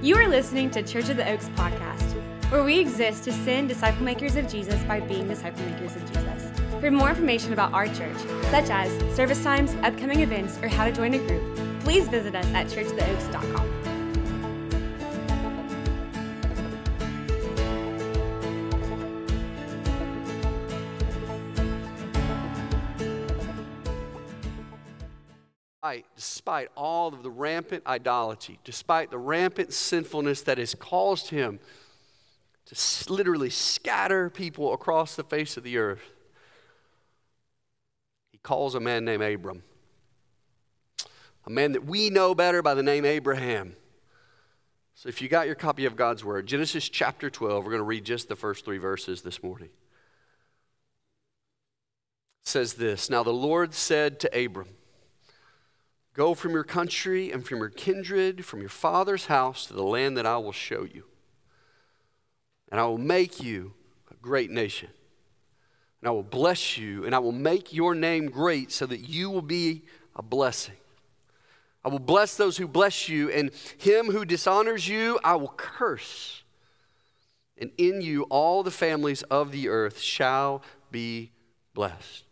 You are listening to Church of the Oaks podcast, where we exist to send disciple makers of Jesus by being disciple makers of Jesus. For more information about our church, such as service times, upcoming events, or how to join a group, please visit us at churchoftheoaks.com. despite all of the rampant idolatry, despite the rampant sinfulness that has caused him to literally scatter people across the face of the earth, he calls a man named Abram, a man that we know better by the name Abraham. So if you got your copy of God's Word, Genesis chapter 12, we're going to read just the first three verses this morning. It says this Now the Lord said to Abram, Go from your country and from your kindred, from your father's house to the land that I will show you. And I will make you a great nation. And I will bless you, and I will make your name great so that you will be a blessing. I will bless those who bless you, and him who dishonors you, I will curse. And in you, all the families of the earth shall be blessed.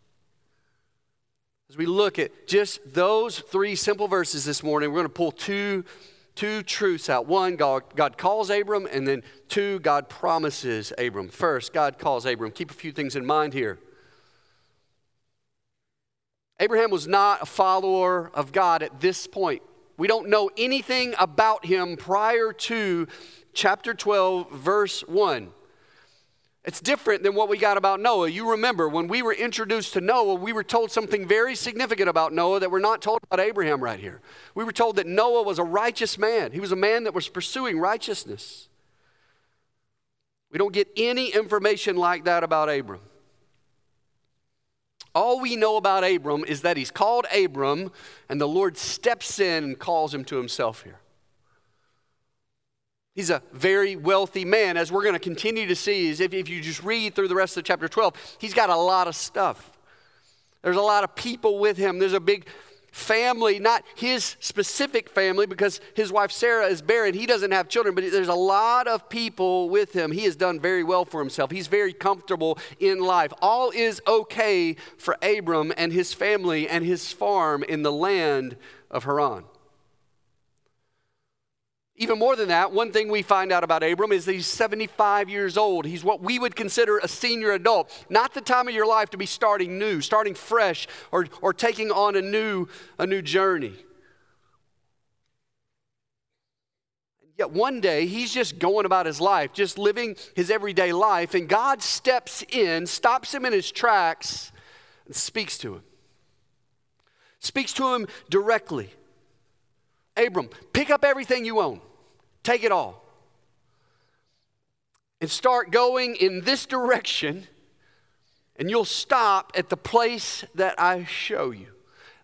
As we look at just those three simple verses this morning, we're going to pull two, two truths out. One, God, God calls Abram, and then two, God promises Abram. First, God calls Abram. Keep a few things in mind here. Abraham was not a follower of God at this point. We don't know anything about him prior to chapter 12, verse 1. It's different than what we got about Noah. You remember when we were introduced to Noah, we were told something very significant about Noah that we're not told about Abraham right here. We were told that Noah was a righteous man, he was a man that was pursuing righteousness. We don't get any information like that about Abram. All we know about Abram is that he's called Abram, and the Lord steps in and calls him to himself here. He's a very wealthy man, as we're going to continue to see. Is if, if you just read through the rest of chapter 12, he's got a lot of stuff. There's a lot of people with him. There's a big family, not his specific family, because his wife Sarah is barren. He doesn't have children, but there's a lot of people with him. He has done very well for himself. He's very comfortable in life. All is okay for Abram and his family and his farm in the land of Haran. Even more than that, one thing we find out about Abram is that he's 75 years old. He's what we would consider a senior adult. Not the time of your life to be starting new, starting fresh, or, or taking on a new, a new journey. Yet one day he's just going about his life, just living his everyday life, and God steps in, stops him in his tracks, and speaks to him. Speaks to him directly. Abram, pick up everything you own. Take it all. And start going in this direction, and you'll stop at the place that I show you.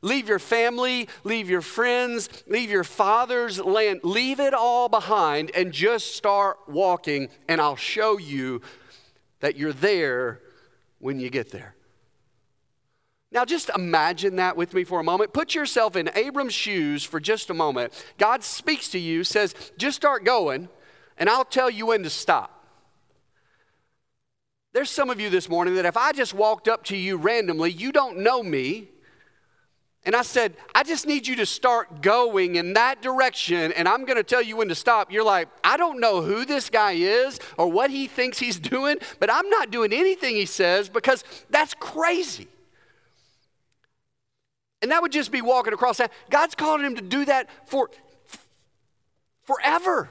Leave your family, leave your friends, leave your father's land, leave it all behind and just start walking, and I'll show you that you're there when you get there. Now, just imagine that with me for a moment. Put yourself in Abram's shoes for just a moment. God speaks to you, says, just start going, and I'll tell you when to stop. There's some of you this morning that if I just walked up to you randomly, you don't know me, and I said, I just need you to start going in that direction, and I'm going to tell you when to stop. You're like, I don't know who this guy is or what he thinks he's doing, but I'm not doing anything he says because that's crazy. And that would just be walking across that. God's calling him to do that for forever.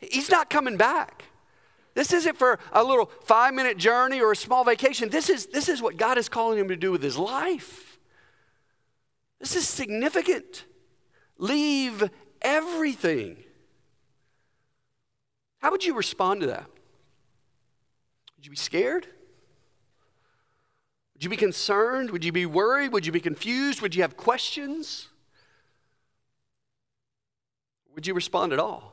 He's not coming back. This isn't for a little five minute journey or a small vacation. This is, this is what God is calling him to do with his life. This is significant. Leave everything. How would you respond to that? Would you be scared? Would you be concerned? Would you be worried? Would you be confused? Would you have questions? Would you respond at all?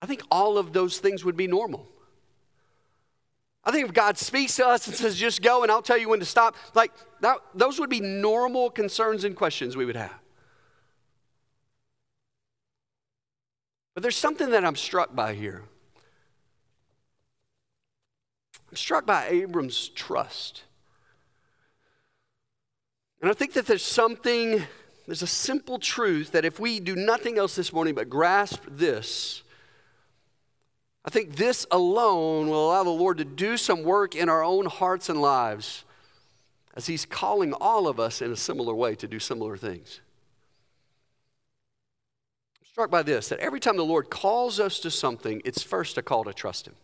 I think all of those things would be normal. I think if God speaks to us and says, just go and I'll tell you when to stop, like that, those would be normal concerns and questions we would have. But there's something that I'm struck by here. I'm struck by Abram's trust. And I think that there's something, there's a simple truth that if we do nothing else this morning but grasp this, I think this alone will allow the Lord to do some work in our own hearts and lives as He's calling all of us in a similar way to do similar things. I'm struck by this that every time the Lord calls us to something, it's first a call to trust Him.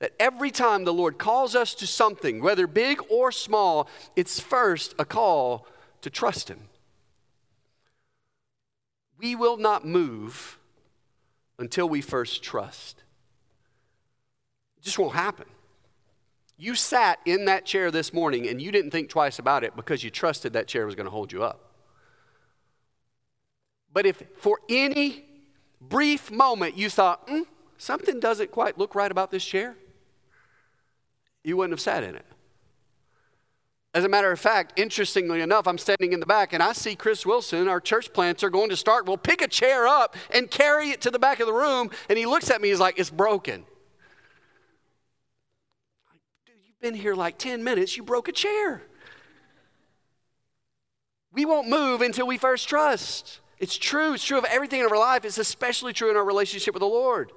That every time the Lord calls us to something, whether big or small, it's first a call to trust Him. We will not move until we first trust. It just won't happen. You sat in that chair this morning and you didn't think twice about it because you trusted that chair was going to hold you up. But if for any brief moment you thought, mm, something doesn't quite look right about this chair, you wouldn't have sat in it. As a matter of fact, interestingly enough, I'm standing in the back and I see Chris Wilson, our church planter, going to start. We'll pick a chair up and carry it to the back of the room. And he looks at me, he's like, It's broken. Dude, you've been here like 10 minutes, you broke a chair. We won't move until we first trust. It's true. It's true of everything in our life. It's especially true in our relationship with the Lord.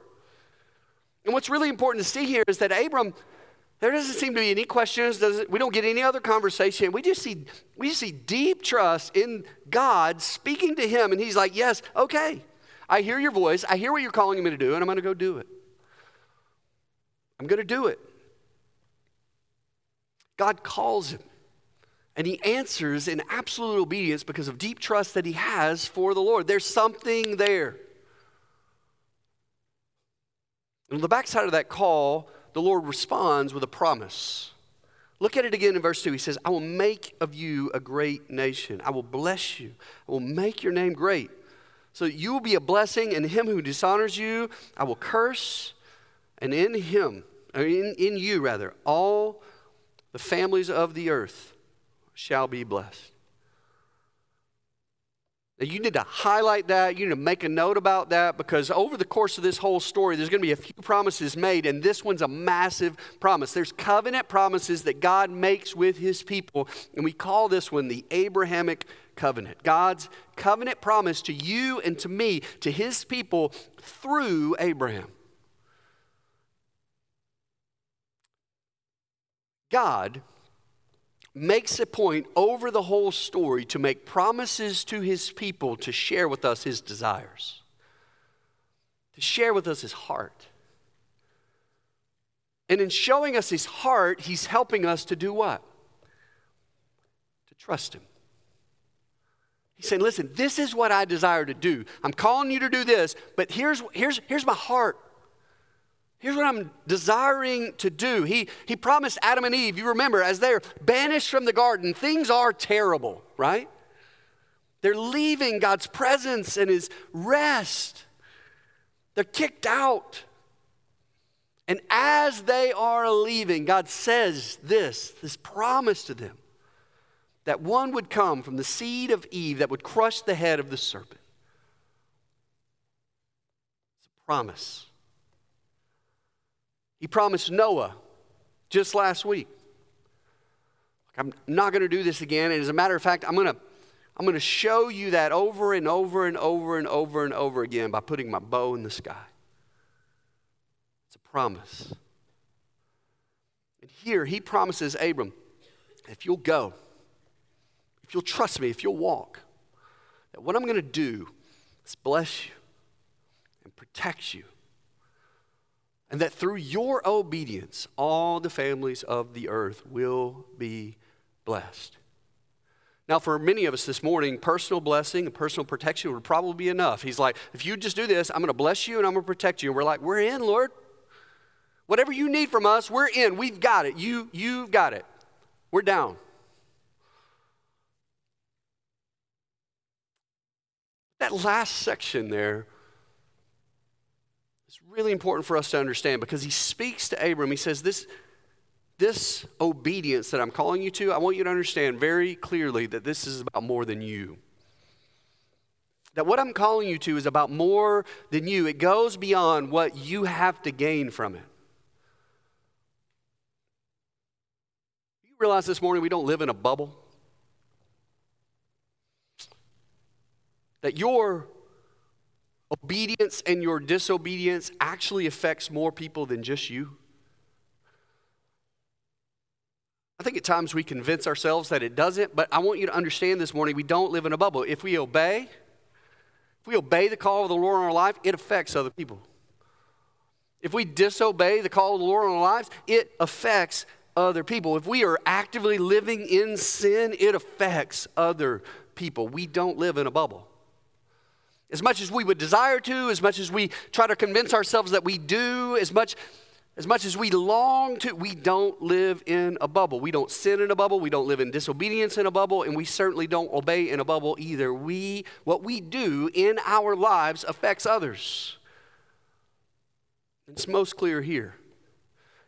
And what's really important to see here is that Abram there doesn't seem to be any questions. we don't get any other conversation. We just see we just see deep trust in God speaking to him, and he's like, "Yes, okay, I hear your voice. I hear what you're calling me to do, and I'm going to go do it. I'm going to do it." God calls him, and he answers in absolute obedience because of deep trust that he has for the Lord. There's something there. And on the backside of that call the Lord responds with a promise. Look at it again in verse 2. He says, I will make of you a great nation. I will bless you. I will make your name great. So you will be a blessing, and him who dishonors you, I will curse, and in him, in, in you rather, all the families of the earth shall be blessed. You need to highlight that. You need to make a note about that because over the course of this whole story, there's going to be a few promises made, and this one's a massive promise. There's covenant promises that God makes with his people, and we call this one the Abrahamic covenant. God's covenant promise to you and to me, to his people through Abraham. God makes a point over the whole story to make promises to his people to share with us his desires, to share with us his heart. And in showing us his heart, he's helping us to do what? To trust him. He's saying, listen, this is what I desire to do. I'm calling you to do this, but here's, here's, here's my heart. Here's what I'm desiring to do. He, he promised Adam and Eve, you remember, as they're banished from the garden, things are terrible, right? They're leaving God's presence and His rest. They're kicked out. And as they are leaving, God says this, this promise to them that one would come from the seed of Eve that would crush the head of the serpent. It's a promise. He promised Noah just last week. I'm not going to do this again. And as a matter of fact, I'm going to I'm going to show you that over and over and over and over and over again by putting my bow in the sky. It's a promise. And here he promises Abram, if you'll go, if you'll trust me, if you'll walk, that what I'm going to do is bless you and protect you and that through your obedience, all the families of the earth will be blessed. Now, for many of us this morning, personal blessing and personal protection would probably be enough. He's like, if you just do this, I'm going to bless you and I'm going to protect you. And we're like, we're in, Lord. Whatever you need from us, we're in. We've got it. You, you've got it. We're down. That last section there It's really important for us to understand because he speaks to Abram. He says, This, this obedience that I'm calling you to, I want you to understand very clearly that this is about more than you. That what I'm calling you to is about more than you. It goes beyond what you have to gain from it. You realize this morning we don't live in a bubble? That your obedience and your disobedience actually affects more people than just you? I think at times we convince ourselves that it doesn't, but I want you to understand this morning we don't live in a bubble. If we obey, if we obey the call of the Lord on our life, it affects other people. If we disobey the call of the Lord on our lives, it affects other people. If we are actively living in sin, it affects other people. We don't live in a bubble. As much as we would desire to, as much as we try to convince ourselves that we do, as much as much as we long to, we don't live in a bubble. We don't sin in a bubble. We don't live in disobedience in a bubble, and we certainly don't obey in a bubble either. We, what we do in our lives affects others. It's most clear here.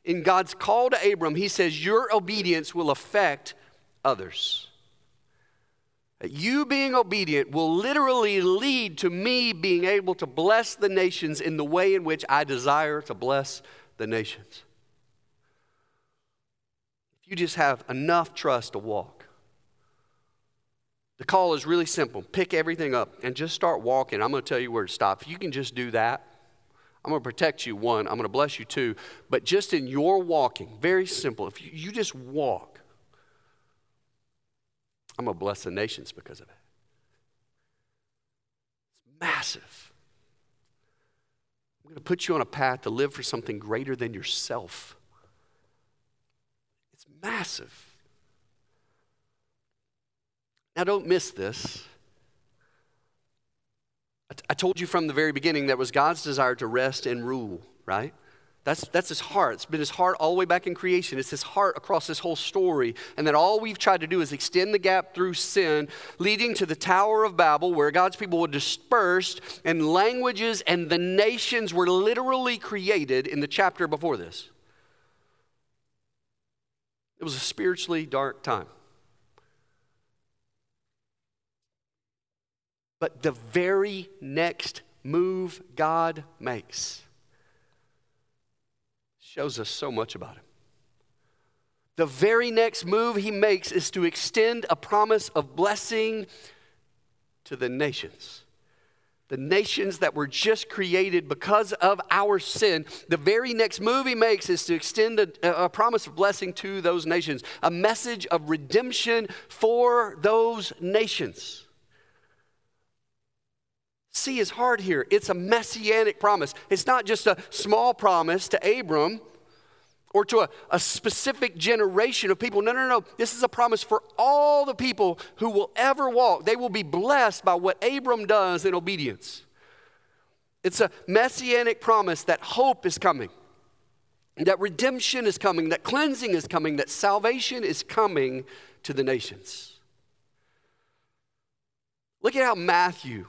In God's call to Abram, he says, Your obedience will affect others. You being obedient will literally lead to me being able to bless the nations in the way in which I desire to bless the nations. If you just have enough trust to walk, the call is really simple. Pick everything up and just start walking. I'm going to tell you where to stop. If you can just do that, I'm going to protect you, one. I'm going to bless you, two. But just in your walking, very simple. If you, you just walk, I'm going to bless the nations because of it. It's massive. I'm going to put you on a path to live for something greater than yourself. It's massive. Now, don't miss this. I, told you from the very beginning that was God's desire to rest and rule, right? That's, that's his heart. It's been his heart all the way back in creation. It's his heart across this whole story. And that all we've tried to do is extend the gap through sin, leading to the Tower of Babel, where God's people were dispersed and languages and the nations were literally created in the chapter before this. It was a spiritually dark time. But the very next move God makes shows us so much about him. The very next move he makes is to extend a promise of blessing to the nations. The nations that were just created because of our sin. The very next move he makes is to extend a, a, promise of blessing to those nations, a message of redemption for those nations. See his heart here. It's a messianic promise. It's not just a small promise to Abram or to a, a, specific generation of people. No, no, no. This is a promise for all the people who will ever walk. They will be blessed by what Abram does in obedience. It's a messianic promise that hope is coming, that redemption is coming, that cleansing is coming, that salvation is coming to the nations. Look at how Matthew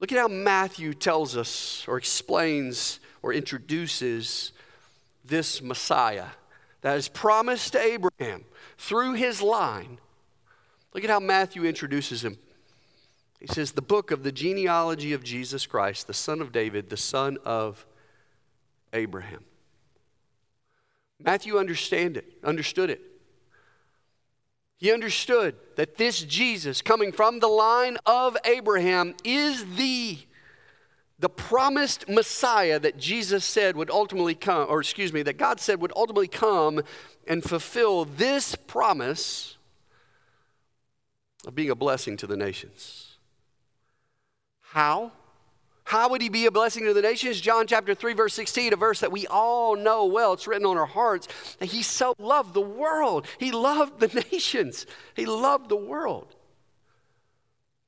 Look at how Matthew tells us or explains or introduces this Messiah that is promised to Abraham through his line. Look at how Matthew introduces him. He says, The book of the genealogy of Jesus Christ, the son of David, the son of Abraham. Matthew understand it, understood it. He understood that this Jesus, coming from the line of Abraham, is the, the promised Messiah that Jesus said would ultimately come, or excuse me, that God said would ultimately come and fulfill this promise of being a blessing to the nations. How? How would he be a blessing to the nations? John chapter 3, verse 16, a verse that we all know well. It's written on our hearts. That he so loved the world. He loved the nations. He loved the world.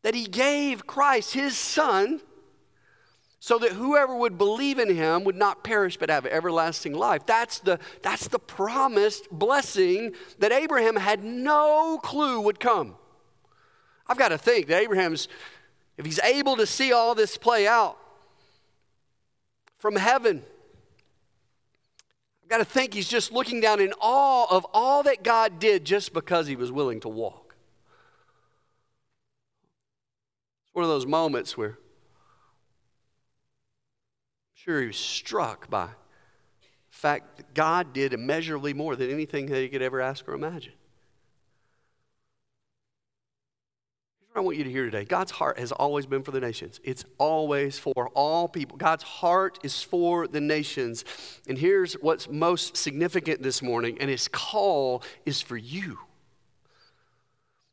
That he gave Christ, his son, so that whoever would believe in him would not perish but have everlasting life. That's the, that's the promised blessing that Abraham had no clue would come. I've got to think that Abraham's if he's able to see all this play out, from heaven. I've got to think he's just looking down in awe of all that God did just because he was willing to walk. It's one of those moments where I'm sure he was struck by the fact that God did immeasurably more than anything that he could ever ask or imagine. I want you to hear today God's heart has always been for the nations. It's always for all people. God's heart is for the nations. And here's what's most significant this morning, and his call is for you.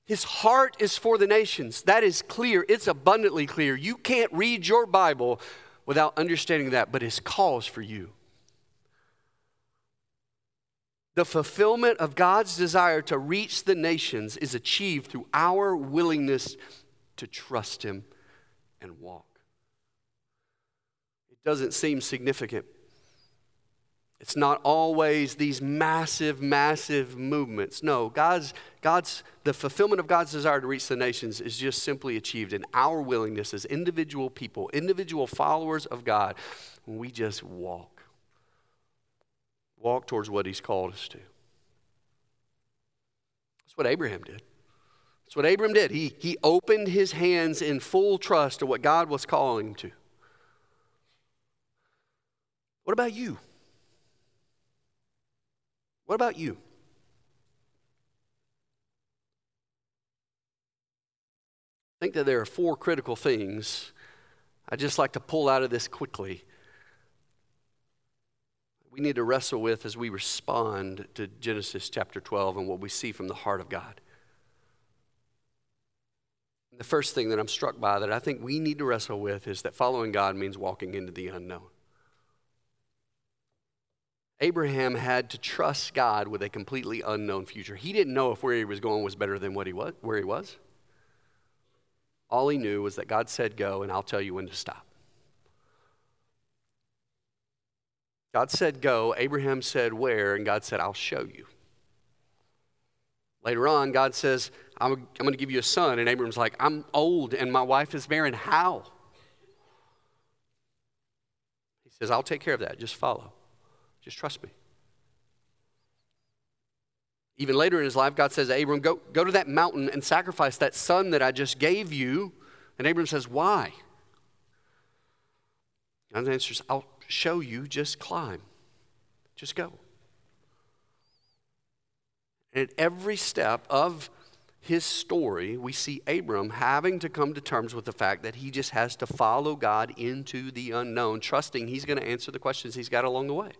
His heart is for the nations. That is clear. It's abundantly clear. You can't read your Bible without understanding that, but his call is for you. The fulfillment of God's desire to reach the nations is achieved through our willingness to trust Him and walk. It doesn't seem significant. It's not always these massive, massive movements. No, God's, God's, the fulfillment of God's desire to reach the nations is just simply achieved in our willingness as individual people, individual followers of God, when we just walk walk towards what He's called us to. That's what Abraham did. That's what Abraham did. He, he opened his hands in full trust to what God was calling him to. What about you? What about you? I think that there are four critical things I'd just like to pull out of this quickly we need to wrestle with as we respond to Genesis chapter 12 and what we see from the heart of God. The first thing that I'm struck by that I think we need to wrestle with is that following God means walking into the unknown. Abraham had to trust God with a completely unknown future. He didn't know if where he was going was better than what he was, where he was. All he knew was that God said go, and I'll tell you when to stop. God said, Go. Abraham said, Where? And God said, I'll show you. Later on, God says, I'm, I'm going to give you a son. And Abraham's like, I'm old and my wife is barren. How? He says, I'll take care of that. Just follow. Just trust me. Even later in his life, God says, Abram, go, go to that mountain and sacrifice that son that I just gave you. And Abram says, Why? God answers, I'll, show you, just climb. Just go. And at every step of his story, we see Abram having to come to terms with the fact that he just has to follow God into the unknown, trusting he's going to answer the questions he's got along the way.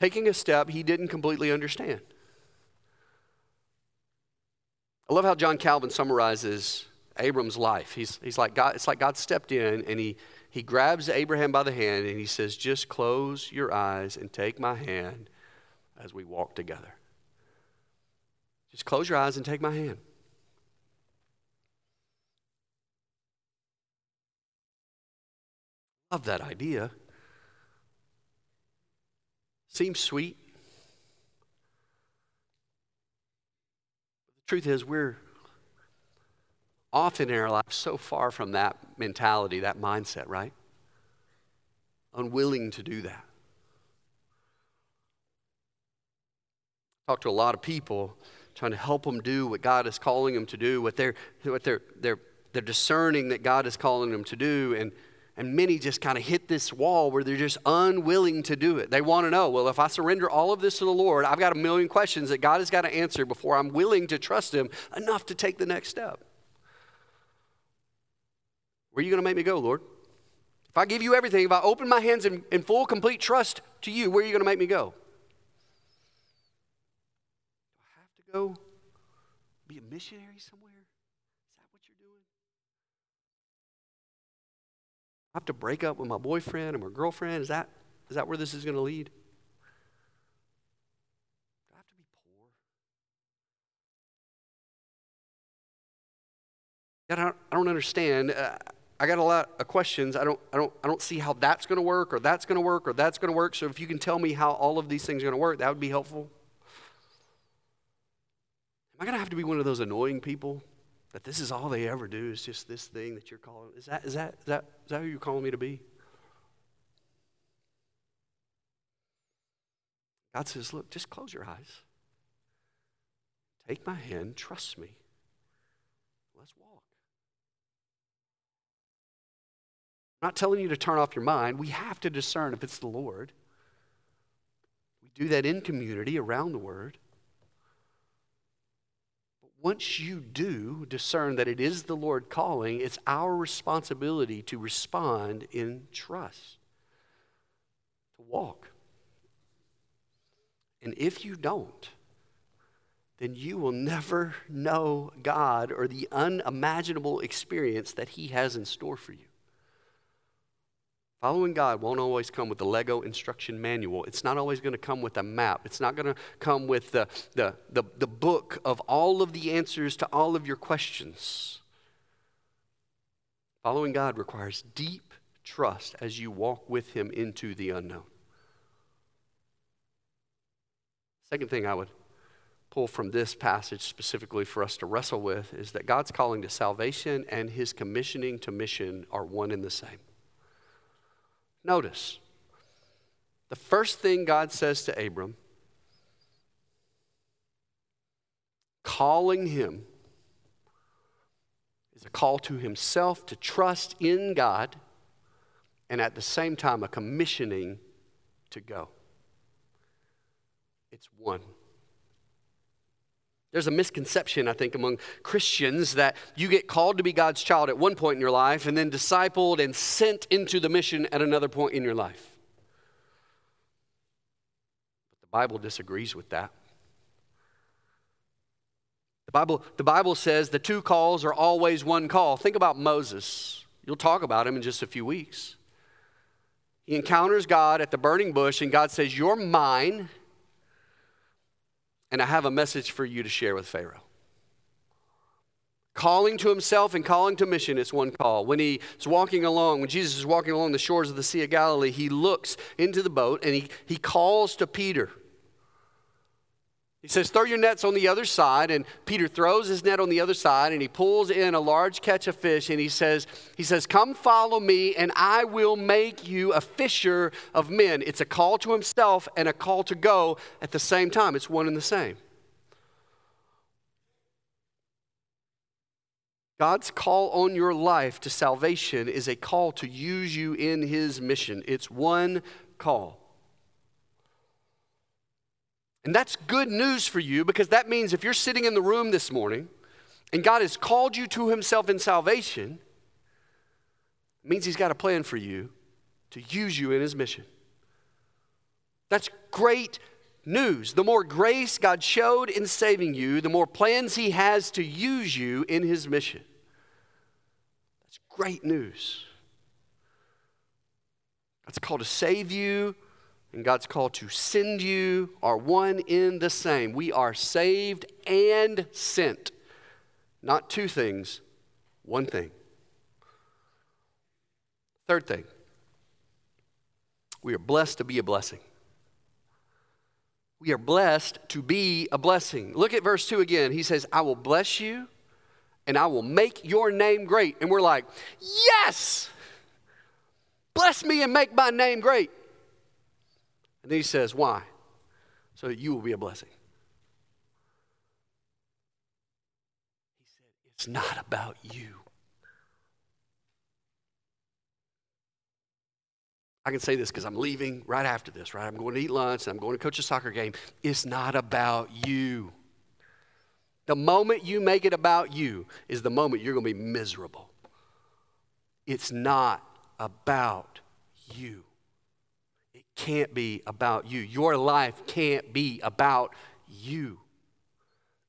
Taking a step he didn't completely understand. I love how John Calvin summarizes Abram's life. He's, he's like God, it's like God stepped in and he, he grabs Abraham by the hand and he says, Just close your eyes and take my hand as we walk together. Just close your eyes and take my hand. Love that idea. Seems sweet. But the truth is, we're often in our lives so far from that mentality, that mindset, right? Unwilling to do that. Talk to a lot of people trying to help them do what God is calling them to do, what they're, what they're, they're, they're discerning that God is calling them to do. And, and many just kind of hit this wall where they're just unwilling to do it. They want to know, well, if I surrender all of this to the Lord, I've got a million questions that God has got to answer before I'm willing to trust Him enough to take the next step. Where are you going to make me go, Lord? If I give you everything, if I open my hands in, in full, complete trust to you, where are you going to make me go? Do I have to go be a missionary somewhere? Is that what you're doing? I have to break up with my boyfriend or my girlfriend? Is that, is that where this is going to lead? Do I have to be poor? God, I don't, understand. Uh, I got a lot of questions. I don't, I don't, I don't see how that's going to work, or that's going to work, or that's going to work. So if you can tell me how all of these things are going to work, that would be helpful. Am I going to have to be one of those annoying people That this is all they ever do is just this thing that you're calling. Is that, is that, is that, is that who you're calling me to be? God says, Look, just close your eyes. Take my hand, trust me. Let's walk. I'm not telling you to turn off your mind. We have to discern if it's the Lord. We do that in community around the Word. But once you do discern that it is the Lord calling, it's our responsibility to respond in trust, to walk. And if you don't, then you will never know God or the unimaginable experience that He has in store for you. Following God won't always come with the Lego instruction manual. It's not always going to come with a map. It's not going to come with the, the, the, the, book of all of the answers to all of your questions. Following God requires deep trust as you walk with Him into the unknown. Second thing I would pull from this passage specifically for us to wrestle with is that God's calling to salvation and his commissioning to mission are one and the same. Notice, the first thing God says to Abram, calling him, is a call to himself to trust in God and at the same time a commissioning to go. It's one. There's a misconception, I think, among Christians that you get called to be God's child at one point in your life and then discipled and sent into the mission at another point in your life. But the Bible disagrees with that. The Bible, the Bible says the two calls are always one call. Think about Moses. You'll talk about him in just a few weeks. He encounters God at the burning bush, and God says, You're mine and I have a message for you to share with Pharaoh. Calling to himself and calling to mission is one call. When he's walking along, when Jesus is walking along the shores of the Sea of Galilee, he looks into the boat and he, he calls to Peter. He says, Throw your nets on the other side. And Peter throws his net on the other side and he pulls in a large catch of fish and he says, he says, Come follow me and I will make you a fisher of men. It's a call to himself and a call to go at the same time. It's one and the same. God's call on your life to salvation is a call to use you in his mission. It's one call. And that's good news for you because that means if you're sitting in the room this morning and God has called you to himself in salvation, it means he's got a plan for you to use you in his mission. That's great news. The more grace God showed in saving you, the more plans he has to use you in his mission. That's great news. God's called to save you and God's call to send you are one in the same. We are saved and sent. Not two things, one thing. Third thing, we are blessed to be a blessing. We are blessed to be a blessing. Look at verse 2 again. He says, I will bless you and I will make your name great. And we're like, yes! Bless me and make my name great. And then he says, Why? So that you will be a blessing. He said, It's not about you. I can say this because I'm leaving right after this, right? I'm going to eat lunch and I'm going to coach a soccer game. It's not about you. The moment you make it about you is the moment you're going to be miserable. It's not about you can't be about you. Your life can't be about you.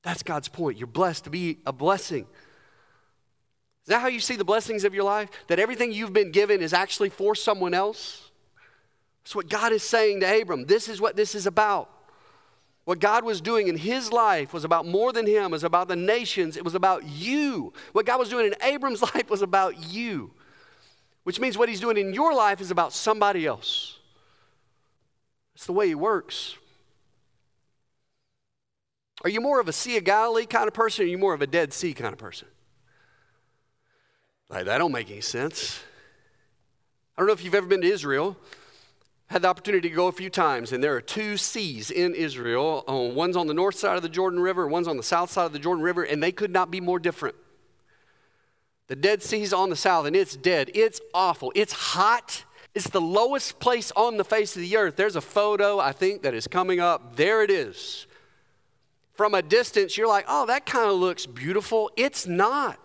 That's God's point. You're blessed to be a blessing. Is that how you see the blessings of your life? That everything you've been given is actually for someone else? That's what God is saying to Abram. This is what this is about. What God was doing in his life was about more than him, it was about the nations, it was about you. What God was doing in Abram's life was about you, which means what he's doing in your life is about somebody else. It's the way He works. Are you more of a Sea of Galilee kind of person or are you more of a Dead Sea kind of person? Like, that don't make any sense. I don't know if you've ever been to Israel. Had the opportunity to go a few times, and there are two seas in Israel. Uh, one's on the north side of the Jordan River, one's on the south side of the Jordan River, and they could not be more different. The Dead Sea's on the south, and it's dead. It's awful. It's hot. It's the lowest place on the face of the earth. There's a photo, I think, that is coming up. There it is. From a distance, you're like, oh, that kind of looks beautiful. It's not.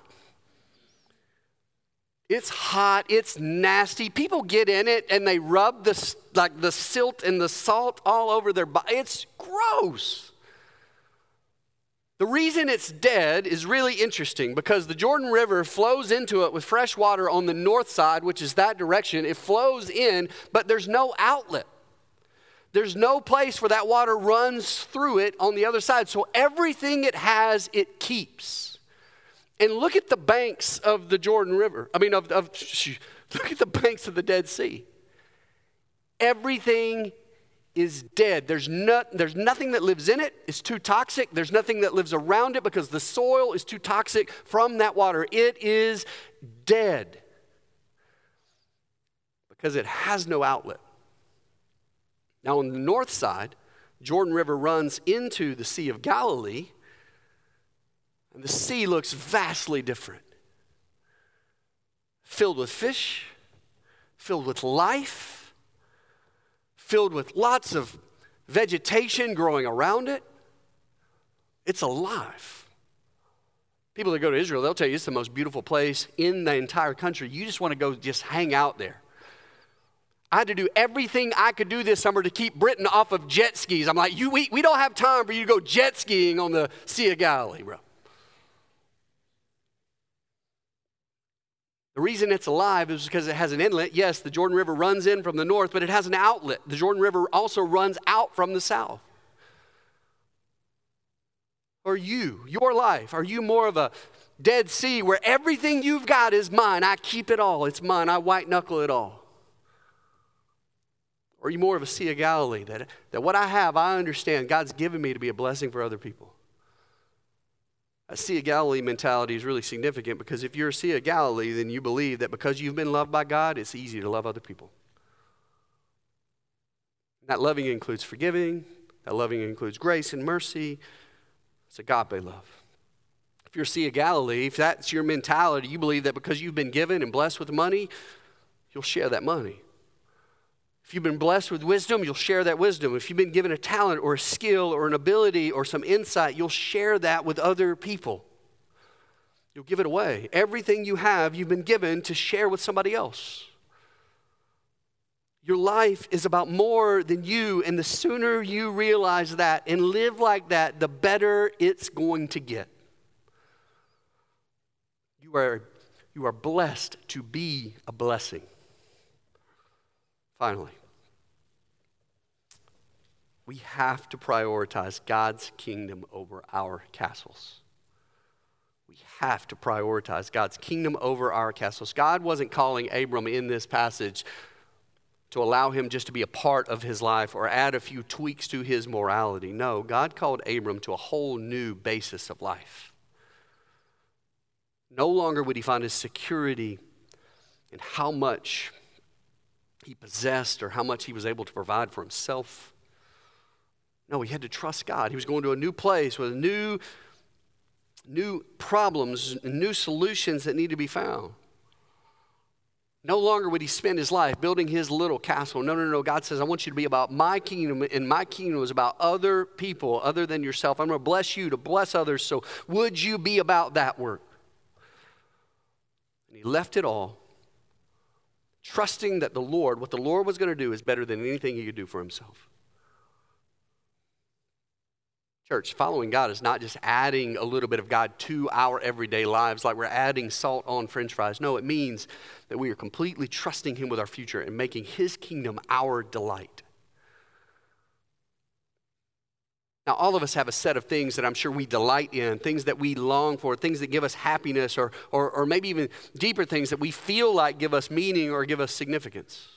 It's hot, it's nasty. People get in it and they rub the like the silt and the salt all over their body. It's gross. The reason it's dead is really interesting because the Jordan River flows into it with fresh water on the north side, which is that direction. It flows in, but there's no outlet. There's no place where that water runs through it on the other side. So everything it has, it keeps. And look at the banks of the Jordan River. I mean, of, of look at the banks of the Dead Sea. Everything is dead. There's, no, there's nothing that lives in it. It's too toxic. There's nothing that lives around it because the soil is too toxic from that water. It is dead because it has no outlet. Now, on the north side, Jordan River runs into the Sea of Galilee and the sea looks vastly different filled with fish, filled with life, filled with lots of vegetation growing around it. It's alive. People that go to Israel, they'll tell you it's the most beautiful place in the entire country. You just want to go just hang out there. I had to do everything I could do this summer to keep Britain off of jet skis. I'm like, you, we, we don't have time for you to go jet skiing on the Sea of Galilee, bro. The reason it's alive is because it has an inlet. Yes, the Jordan River runs in from the north, but it has an outlet. The Jordan River also runs out from the south. Are you, your life, are you more of a Dead Sea where everything you've got is mine? I keep it all, it's mine, I white knuckle it all. Or are you more of a Sea of Galilee that, that what I have, I understand God's given me to be a blessing for other people? A Sea of Galilee mentality is really significant because if you're a Sea of Galilee, then you believe that because you've been loved by God, it's easy to love other people. That loving includes forgiving, that loving includes grace and mercy. It's agape love. If you're a Sea of Galilee, if that's your mentality, you believe that because you've been given and blessed with money, you'll share that money. If you've been blessed with wisdom, you'll share that wisdom. If you've been given a talent or a skill or an ability or some insight, you'll share that with other people. You'll give it away. Everything you have, you've been given to share with somebody else. Your life is about more than you, and the sooner you realize that and live like that, the better it's going to get. You are, you are blessed to be a blessing. Finally, we have to prioritize God's kingdom over our castles. We have to prioritize God's kingdom over our castles. God wasn't calling Abram in this passage to allow him just to be a part of his life or add a few tweaks to his morality. No, God called Abram to a whole new basis of life. No longer would he find his security in how much he possessed or how much he was able to provide for himself. No, he had to trust God. He was going to a new place with new, new problems, new solutions that need to be found. No longer would he spend his life building his little castle. No, no, no. God says, I want you to be about my kingdom, and my kingdom is about other people other than yourself. I'm going to bless you to bless others. So, would you be about that work? And he left it all, trusting that the Lord, what the Lord was going to do, is better than anything he could do for himself. Church, following God is not just adding a little bit of God to our everyday lives like we're adding salt on french fries. No, it means that we are completely trusting Him with our future and making His kingdom our delight. Now, all of us have a set of things that I'm sure we delight in, things that we long for, things that give us happiness, or, or, or maybe even deeper things that we feel like give us meaning or give us significance.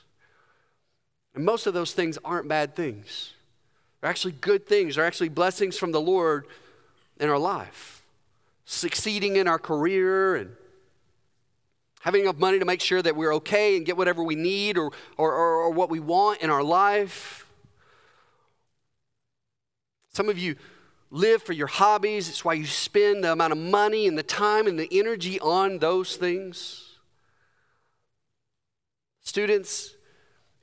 And most of those things aren't bad things. They're actually good things, they're actually blessings from the Lord in our life. Succeeding in our career and having enough money to make sure that we're okay and get whatever we need or, or, or, or what we want in our life. Some of you live for your hobbies. It's why you spend the amount of money and the time and the energy on those things. Students,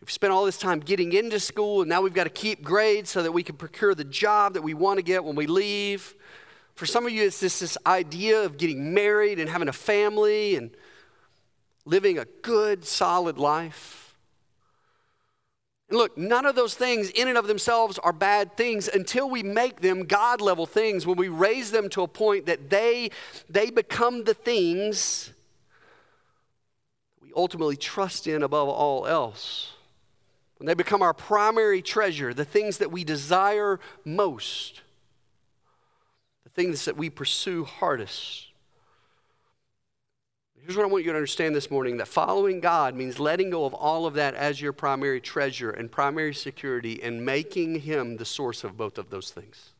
we've spent all this time getting into school, and now we've got to keep grades so that we can procure the job that we want to get when we leave. For some of you, it's this, this idea of getting married and having a family and living a good, solid life. And look, none of those things in and of themselves are bad things until we make them God level things, when we raise them to a point that they, they become the things we ultimately trust in above all else. When they become our primary treasure, the things that we desire most, the things that we pursue hardest. Here's what I want you to understand this morning that following God means letting go of all of that as your primary treasure and primary security and making Him the source of both of those things.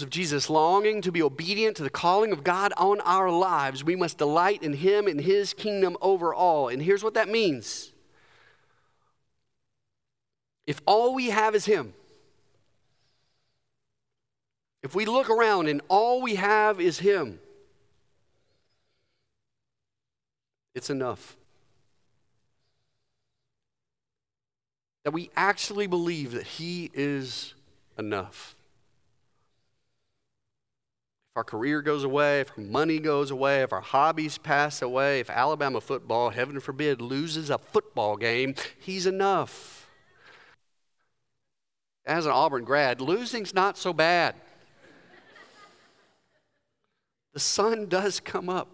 Of Jesus longing to be obedient to the calling of God on our lives, we must delight in Him and His kingdom over all. And here's what that means if all we have is Him, if we look around and all we have is Him, it's enough. That we actually believe that He is enough. If our career goes away, if our money goes away, if our hobbies pass away, if Alabama football, heaven forbid, loses a football game, He's enough. As an Auburn grad, losing's not so bad the sun does come up.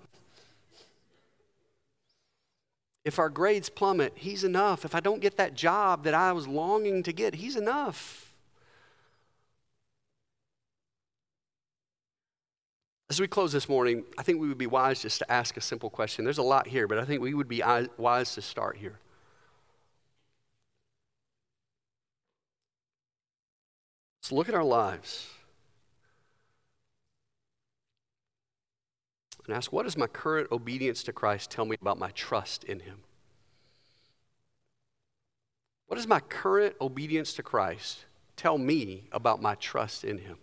If our grades plummet, He's enough. If I don't get that job that I was longing to get, He's enough. As we close this morning, I think we would be wise just to ask a simple question. There's a lot here, but I think we would be wise to start here. Let's look at our lives. and ask, what does my current obedience to Christ tell me about my trust in Him? What does my current obedience to Christ tell me about my trust in Him?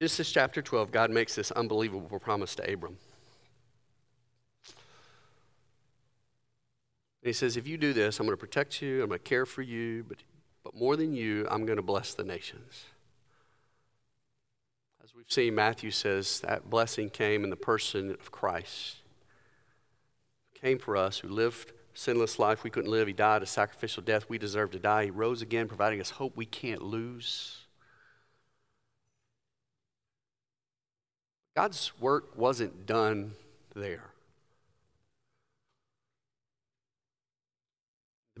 Genesis chapter 12, God makes this unbelievable promise to Abram. And he says, If you do this, I'm going to protect you, I'm going to care for you, but but more than you, I'm going to bless the nations. As we've seen, Matthew says that blessing came in the person of Christ. came for us who lived sinless life we couldn't live. He died a sacrificial death we deserve to die. He rose again, providing us hope we can't lose. God's work wasn't done there.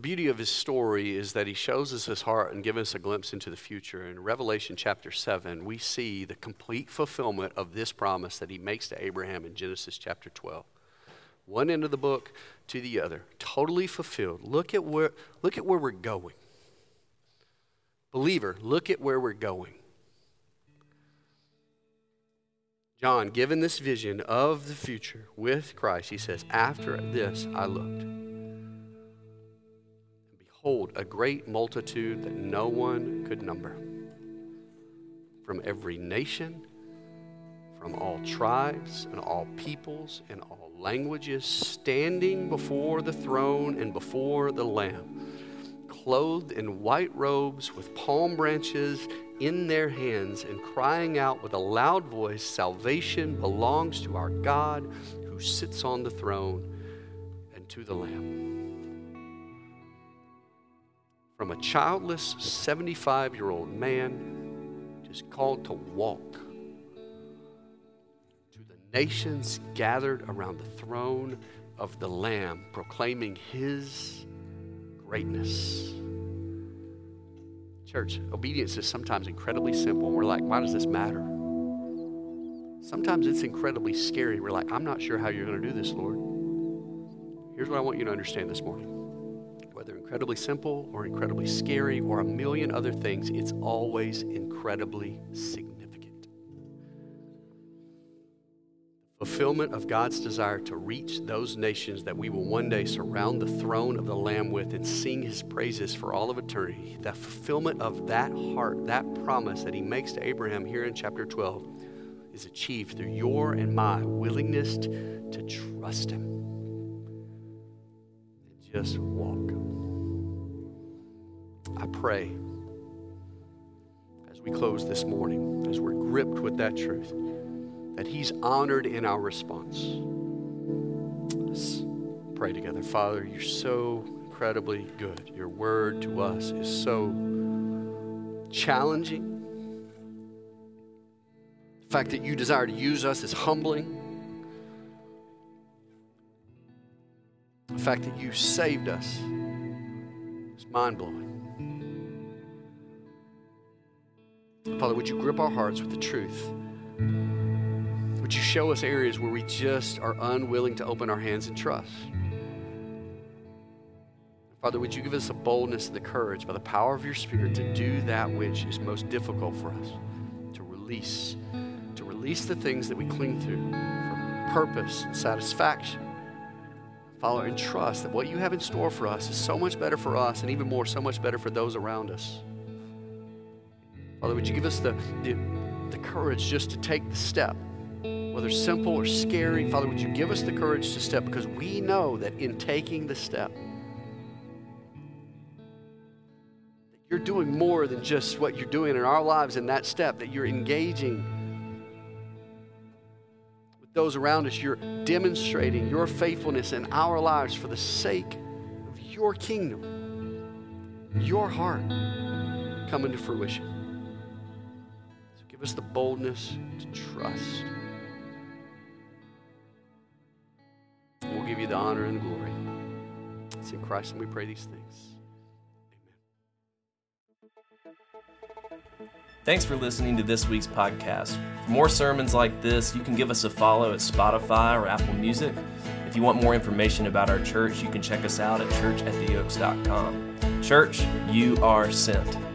The beauty of his story is that he shows us his heart and gives us a glimpse into the future. In Revelation chapter 7, we see the complete fulfillment of this promise that he makes to Abraham in Genesis chapter 12. One end of the book to the other, totally fulfilled. Look at where, look at where we're going. Believer, look at where we're going. John, given this vision of the future with Christ, he says, After this I looked behold, a great multitude that no one could number. From every nation, from all tribes and all peoples and all languages, standing before the throne and before the Lamb, clothed in white robes with palm branches in their hands, and crying out with a loud voice Salvation belongs to our God who sits on the throne and to the Lamb. From a childless 75 year old man just called to walk to the nations gathered around the throne of the Lamb, proclaiming his greatness. Church, obedience is sometimes incredibly simple. And we're like, why does this matter? Sometimes it's incredibly scary. We're like, I'm not sure how you're going to do this, Lord. Here's what I want you to understand this morning whether incredibly simple or incredibly scary or a million other things, it's always incredibly significant. Fulfillment of God's desire to reach those nations that we will one day surround the throne of the Lamb with and sing his praises for all of eternity. The fulfillment of that heart, that promise that he makes to Abraham here in chapter 12, is achieved through your and my willingness to trust him just walk. I pray as we close this morning, as we're gripped with that truth, that He's honored in our response. Let's pray together. Father, you're so incredibly good. Your word to us is so challenging. The fact that you desire to use us is humbling. The fact that you saved us is mind blowing. Father, would you grip our hearts with the truth? Would you show us areas where we just are unwilling to open our hands and trust? Father, would you give us the boldness and the courage by the power of your Spirit to do that which is most difficult for us, to release, to release the things that we cling to for purpose and satisfaction. Father, and trust that what you have in store for us is so much better for us and even more, so much better for those around us. Father, would you give us the, the, the courage just to take the step, whether simple or scary? Father, would you give us the courage to step because we know that in taking the step, that you're doing more than just what you're doing in our lives in that step, that you're engaging with those around us. You're demonstrating your faithfulness in our lives for the sake of your kingdom, your heart coming to fruition. So give us the boldness to trust. We'll give you the honor and the glory. It's in Christ and we pray these things. Amen. Thanks for listening to this week's podcast. For more sermons like this, you can give us a follow at Spotify or Apple Music. If you want more information about our church, you can check us out at churchattheoaks.com. Church, you are sent.